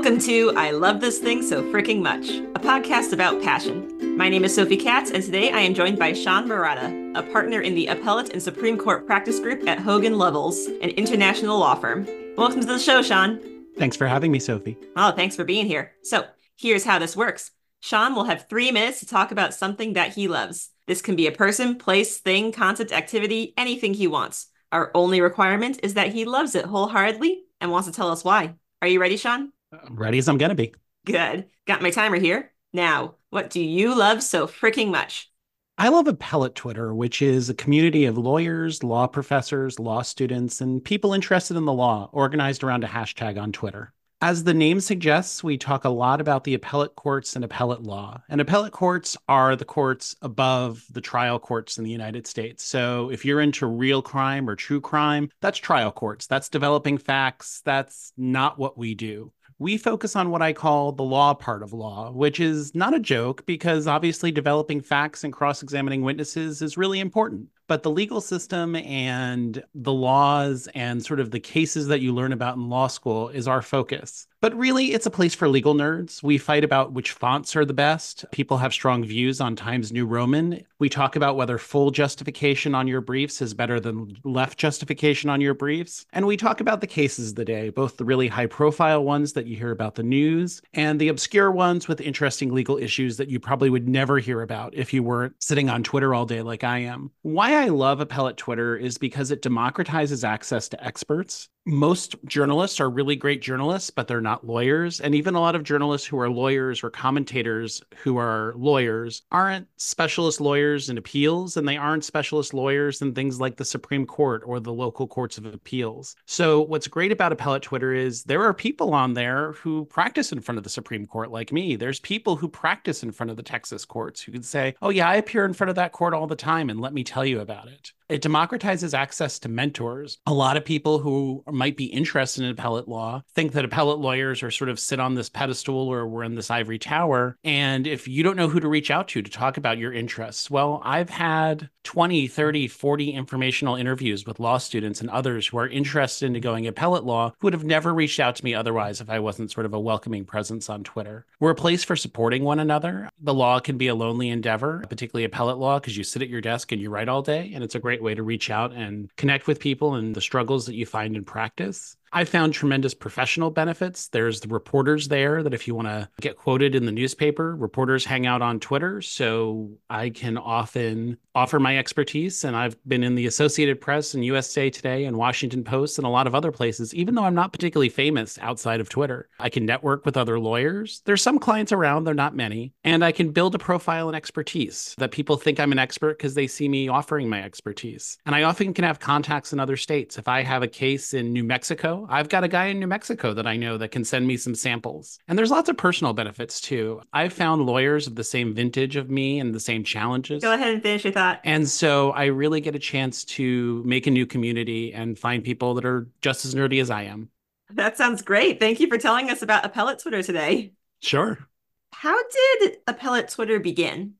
Welcome to I Love This Thing So Freaking Much, a podcast about passion. My name is Sophie Katz, and today I am joined by Sean Marotta, a partner in the Appellate and Supreme Court Practice Group at Hogan Lovells, an international law firm. Welcome to the show, Sean. Thanks for having me, Sophie. Oh, thanks for being here. So, here's how this works Sean will have three minutes to talk about something that he loves. This can be a person, place, thing, concept, activity, anything he wants. Our only requirement is that he loves it wholeheartedly and wants to tell us why. Are you ready, Sean? I'm ready as I'm going to be. Good. Got my timer here. Now, what do you love so freaking much? I love Appellate Twitter, which is a community of lawyers, law professors, law students, and people interested in the law organized around a hashtag on Twitter. As the name suggests, we talk a lot about the appellate courts and appellate law. And appellate courts are the courts above the trial courts in the United States. So if you're into real crime or true crime, that's trial courts. That's developing facts. That's not what we do we focus on what I call the law part of law, which is not a joke because obviously developing facts and cross examining witnesses is really important but the legal system and the laws and sort of the cases that you learn about in law school is our focus. But really, it's a place for legal nerds. We fight about which fonts are the best. People have strong views on Times New Roman. We talk about whether full justification on your briefs is better than left justification on your briefs. And we talk about the cases of the day, both the really high profile ones that you hear about the news and the obscure ones with interesting legal issues that you probably would never hear about if you weren't sitting on Twitter all day like I am. Why I love Appellate Twitter is because it democratizes access to experts most journalists are really great journalists, but they're not lawyers. And even a lot of journalists who are lawyers or commentators who are lawyers aren't specialist lawyers in appeals, and they aren't specialist lawyers in things like the Supreme Court or the local courts of appeals. So, what's great about Appellate Twitter is there are people on there who practice in front of the Supreme Court, like me. There's people who practice in front of the Texas courts who can say, Oh, yeah, I appear in front of that court all the time, and let me tell you about it it democratizes access to mentors. A lot of people who might be interested in appellate law think that appellate lawyers are sort of sit on this pedestal or we're in this ivory tower. And if you don't know who to reach out to to talk about your interests, well, I've had 20, 30, 40 informational interviews with law students and others who are interested in going appellate law who would have never reached out to me otherwise if I wasn't sort of a welcoming presence on Twitter. We're a place for supporting one another. The law can be a lonely endeavor, particularly appellate law, because you sit at your desk and you write all day, and it's a great great way to reach out and connect with people and the struggles that you find in practice. I found tremendous professional benefits. There's the reporters there that if you want to get quoted in the newspaper, reporters hang out on Twitter. So I can often offer my expertise. And I've been in the Associated Press and USA Today and Washington Post and a lot of other places, even though I'm not particularly famous outside of Twitter. I can network with other lawyers. There's some clients around, they're not many. And I can build a profile and expertise that people think I'm an expert because they see me offering my expertise. And I often can have contacts in other states. If I have a case in New Mexico, I've got a guy in New Mexico that I know that can send me some samples. And there's lots of personal benefits too. I've found lawyers of the same vintage of me and the same challenges. Go ahead and finish your thought. And so I really get a chance to make a new community and find people that are just as nerdy as I am. That sounds great. Thank you for telling us about Appellate Twitter today. Sure. How did Appellate Twitter begin?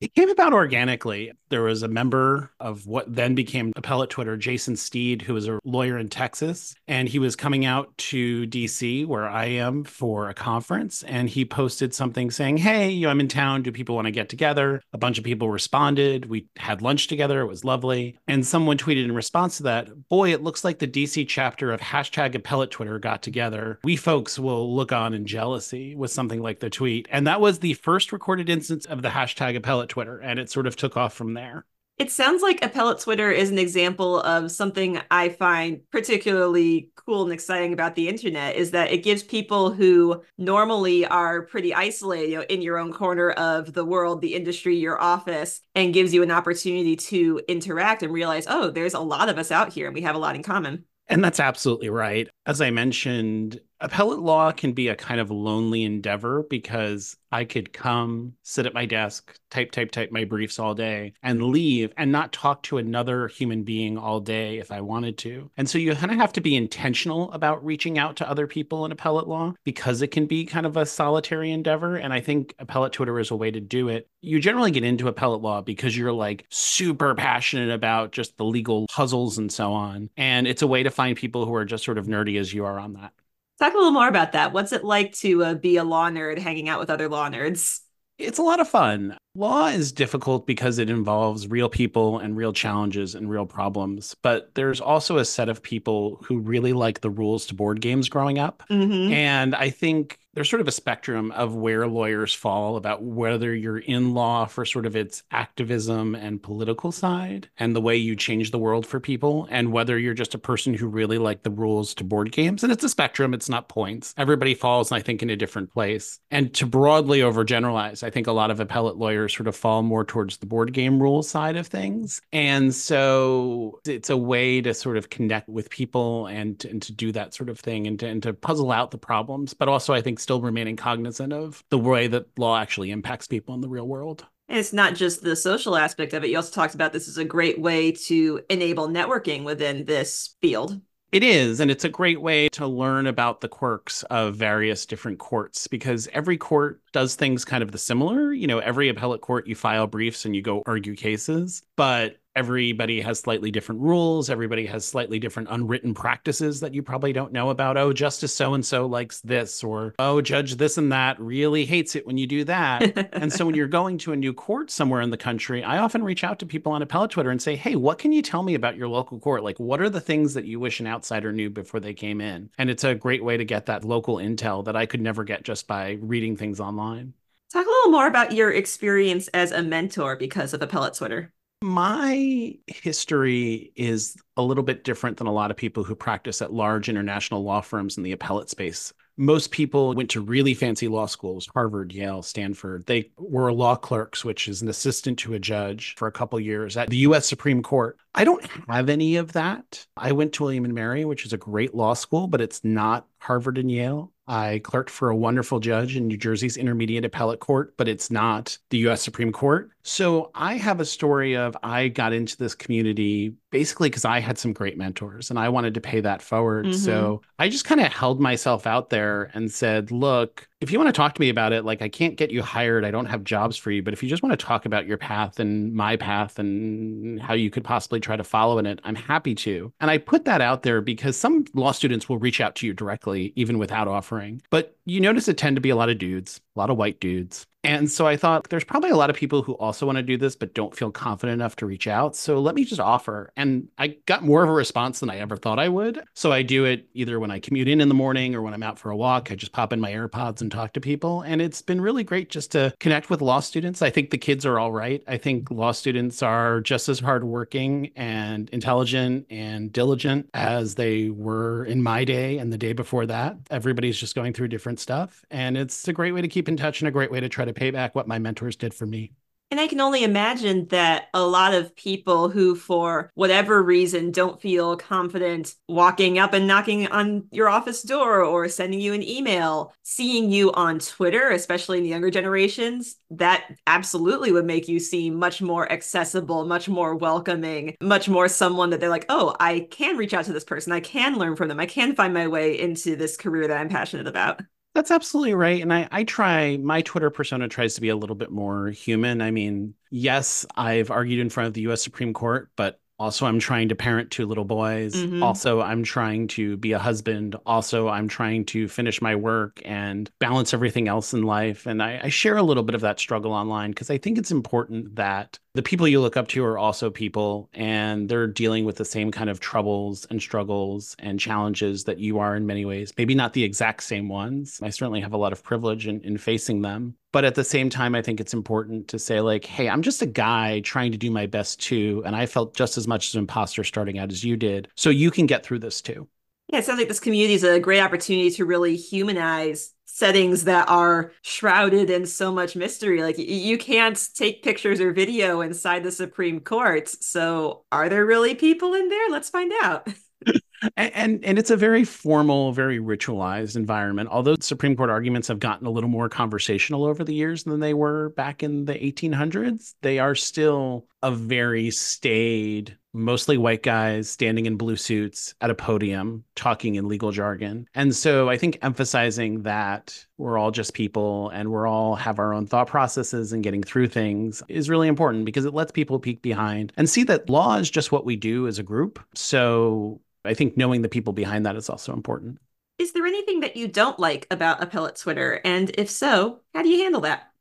It came about organically. There was a member of what then became appellate Twitter, Jason Steed, who was a lawyer in Texas, and he was coming out to DC, where I am, for a conference. And he posted something saying, Hey, I'm in town. Do people want to get together? A bunch of people responded. We had lunch together. It was lovely. And someone tweeted in response to that, Boy, it looks like the DC chapter of hashtag appellate Twitter got together. We folks will look on in jealousy with something like the tweet. And that was the first recorded instance of the hashtag appellate Twitter. And it sort of took off from there there. It sounds like Appellate Twitter is an example of something I find particularly cool and exciting about the internet is that it gives people who normally are pretty isolated you know, in your own corner of the world, the industry, your office, and gives you an opportunity to interact and realize, oh, there's a lot of us out here and we have a lot in common. And that's absolutely right. As I mentioned, appellate law can be a kind of lonely endeavor because I could come, sit at my desk, type, type, type my briefs all day and leave and not talk to another human being all day if I wanted to. And so you kind of have to be intentional about reaching out to other people in appellate law because it can be kind of a solitary endeavor. And I think appellate Twitter is a way to do it. You generally get into appellate law because you're like super passionate about just the legal puzzles and so on. And it's a way to find people who are just sort of nerdy as you are on that. Talk a little more about that. What's it like to uh, be a law nerd hanging out with other law nerds? It's a lot of fun. Law is difficult because it involves real people and real challenges and real problems. But there's also a set of people who really like the rules to board games growing up. Mm-hmm. And I think there's sort of a spectrum of where lawyers fall about whether you're in law for sort of its activism and political side and the way you change the world for people, and whether you're just a person who really like the rules to board games. And it's a spectrum, it's not points. Everybody falls, I think, in a different place. And to broadly overgeneralize, I think a lot of appellate lawyers sort of fall more towards the board game rule side of things. And so it's a way to sort of connect with people and, and to do that sort of thing and to, and to puzzle out the problems. But also, I think still remaining cognizant of the way that law actually impacts people in the real world. And it's not just the social aspect of it. You also talked about this is a great way to enable networking within this field. It is, and it's a great way to learn about the quirks of various different courts because every court does things kind of the similar. You know, every appellate court you file briefs and you go argue cases, but everybody has slightly different rules. Everybody has slightly different unwritten practices that you probably don't know about. Oh, Justice so and so likes this, or oh, Judge this and that really hates it when you do that. and so when you're going to a new court somewhere in the country, I often reach out to people on appellate Twitter and say, hey, what can you tell me about your local court? Like, what are the things that you wish an outsider knew before they came in? And it's a great way to get that local intel that I could never get just by reading things online. Talk a little more about your experience as a mentor because of appellate Twitter. My history is a little bit different than a lot of people who practice at large international law firms in the appellate space. Most people went to really fancy law schools, Harvard, Yale, Stanford. They were law clerks, which is an assistant to a judge for a couple years at the US Supreme Court. I don't have any of that. I went to William and Mary, which is a great law school, but it's not Harvard and Yale. I clerked for a wonderful judge in New Jersey's Intermediate Appellate Court, but it's not the US Supreme Court. So I have a story of I got into this community basically because I had some great mentors and I wanted to pay that forward. Mm-hmm. So I just kind of held myself out there and said, look, if you want to talk to me about it, like I can't get you hired. I don't have jobs for you. But if you just want to talk about your path and my path and how you could possibly try to follow in it, I'm happy to. And I put that out there because some law students will reach out to you directly, even without offering. But you notice it tend to be a lot of dudes, a lot of white dudes. And so I thought there's probably a lot of people who also want to do this, but don't feel confident enough to reach out. So let me just offer. And I got more of a response than I ever thought I would. So I do it either when I commute in in the morning or when I'm out for a walk. I just pop in my AirPods and talk to people. And it's been really great just to connect with law students. I think the kids are all right. I think law students are just as hardworking and intelligent and diligent as they were in my day and the day before that. Everybody's just going through different stuff. And it's a great way to keep in touch and a great way to try to pay back what my mentors did for me. And I can only imagine that a lot of people who, for whatever reason, don't feel confident walking up and knocking on your office door or sending you an email, seeing you on Twitter, especially in the younger generations, that absolutely would make you seem much more accessible, much more welcoming, much more someone that they're like, oh, I can reach out to this person. I can learn from them. I can find my way into this career that I'm passionate about. That's absolutely right. And I, I try, my Twitter persona tries to be a little bit more human. I mean, yes, I've argued in front of the US Supreme Court, but also, I'm trying to parent two little boys. Mm-hmm. Also, I'm trying to be a husband. Also, I'm trying to finish my work and balance everything else in life. And I, I share a little bit of that struggle online because I think it's important that the people you look up to are also people and they're dealing with the same kind of troubles and struggles and challenges that you are in many ways. Maybe not the exact same ones. I certainly have a lot of privilege in, in facing them. But at the same time, I think it's important to say, like, hey, I'm just a guy trying to do my best too. And I felt just as much as an imposter starting out as you did. So you can get through this too. Yeah, it sounds like this community is a great opportunity to really humanize settings that are shrouded in so much mystery. Like you can't take pictures or video inside the Supreme Court. So are there really people in there? Let's find out. and, and, and it's a very formal, very ritualized environment. Although Supreme Court arguments have gotten a little more conversational over the years than they were back in the 1800s, they are still a very staid, mostly white guys standing in blue suits at a podium talking in legal jargon. And so I think emphasizing that we're all just people and we're all have our own thought processes and getting through things is really important because it lets people peek behind and see that law is just what we do as a group. So I think knowing the people behind that is also important. Is there anything that you don't like about Appellate Twitter? And if so, how do you handle that?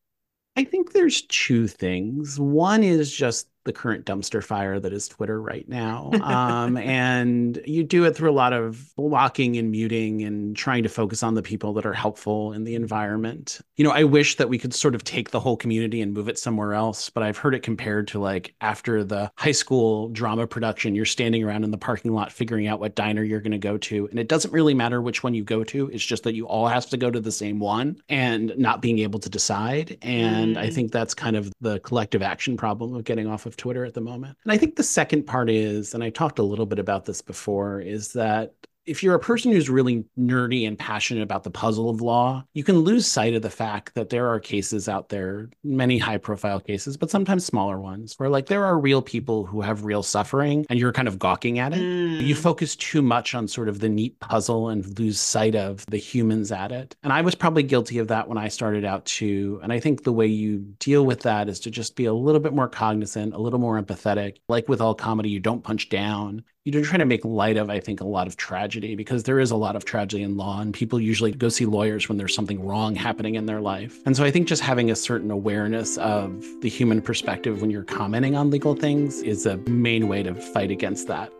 I think there's two things. One is just the current dumpster fire that is Twitter right now. Um, and you do it through a lot of blocking and muting and trying to focus on the people that are helpful in the environment. You know, I wish that we could sort of take the whole community and move it somewhere else, but I've heard it compared to like after the high school drama production, you're standing around in the parking lot figuring out what diner you're going to go to. And it doesn't really matter which one you go to, it's just that you all have to go to the same one and not being able to decide. And mm. I think that's kind of the collective action problem of getting off of Twitter at the moment. And I think the second part is, and I talked a little bit about this before, is that if you're a person who's really nerdy and passionate about the puzzle of law, you can lose sight of the fact that there are cases out there, many high profile cases, but sometimes smaller ones, where like there are real people who have real suffering and you're kind of gawking at it. Mm. You focus too much on sort of the neat puzzle and lose sight of the humans at it. And I was probably guilty of that when I started out too. And I think the way you deal with that is to just be a little bit more cognizant, a little more empathetic. Like with all comedy, you don't punch down you're trying to make light of, I think, a lot of tragedy because there is a lot of tragedy in law, and people usually go see lawyers when there's something wrong happening in their life. And so I think just having a certain awareness of the human perspective when you're commenting on legal things is a main way to fight against that.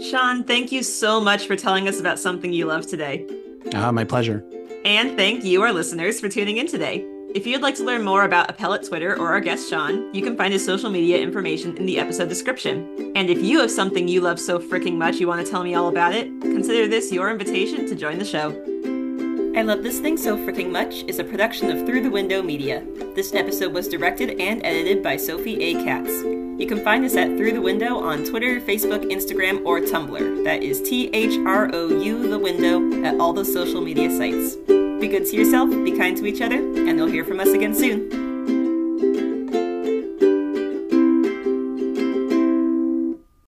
Sean, thank you so much for telling us about something you love today. Uh, my pleasure. And thank you, our listeners, for tuning in today. If you'd like to learn more about Appellate Twitter or our guest Sean, you can find his social media information in the episode description. And if you have something you love so freaking much you want to tell me all about it, consider this your invitation to join the show. I Love This Thing So Freaking Much is a production of Through the Window Media. This episode was directed and edited by Sophie A. Katz. You can find us at Through the Window on Twitter, Facebook, Instagram, or Tumblr. That is T H R O U the window at all the social media sites. Be good to yourself, be kind to each other, and you'll hear from us again soon.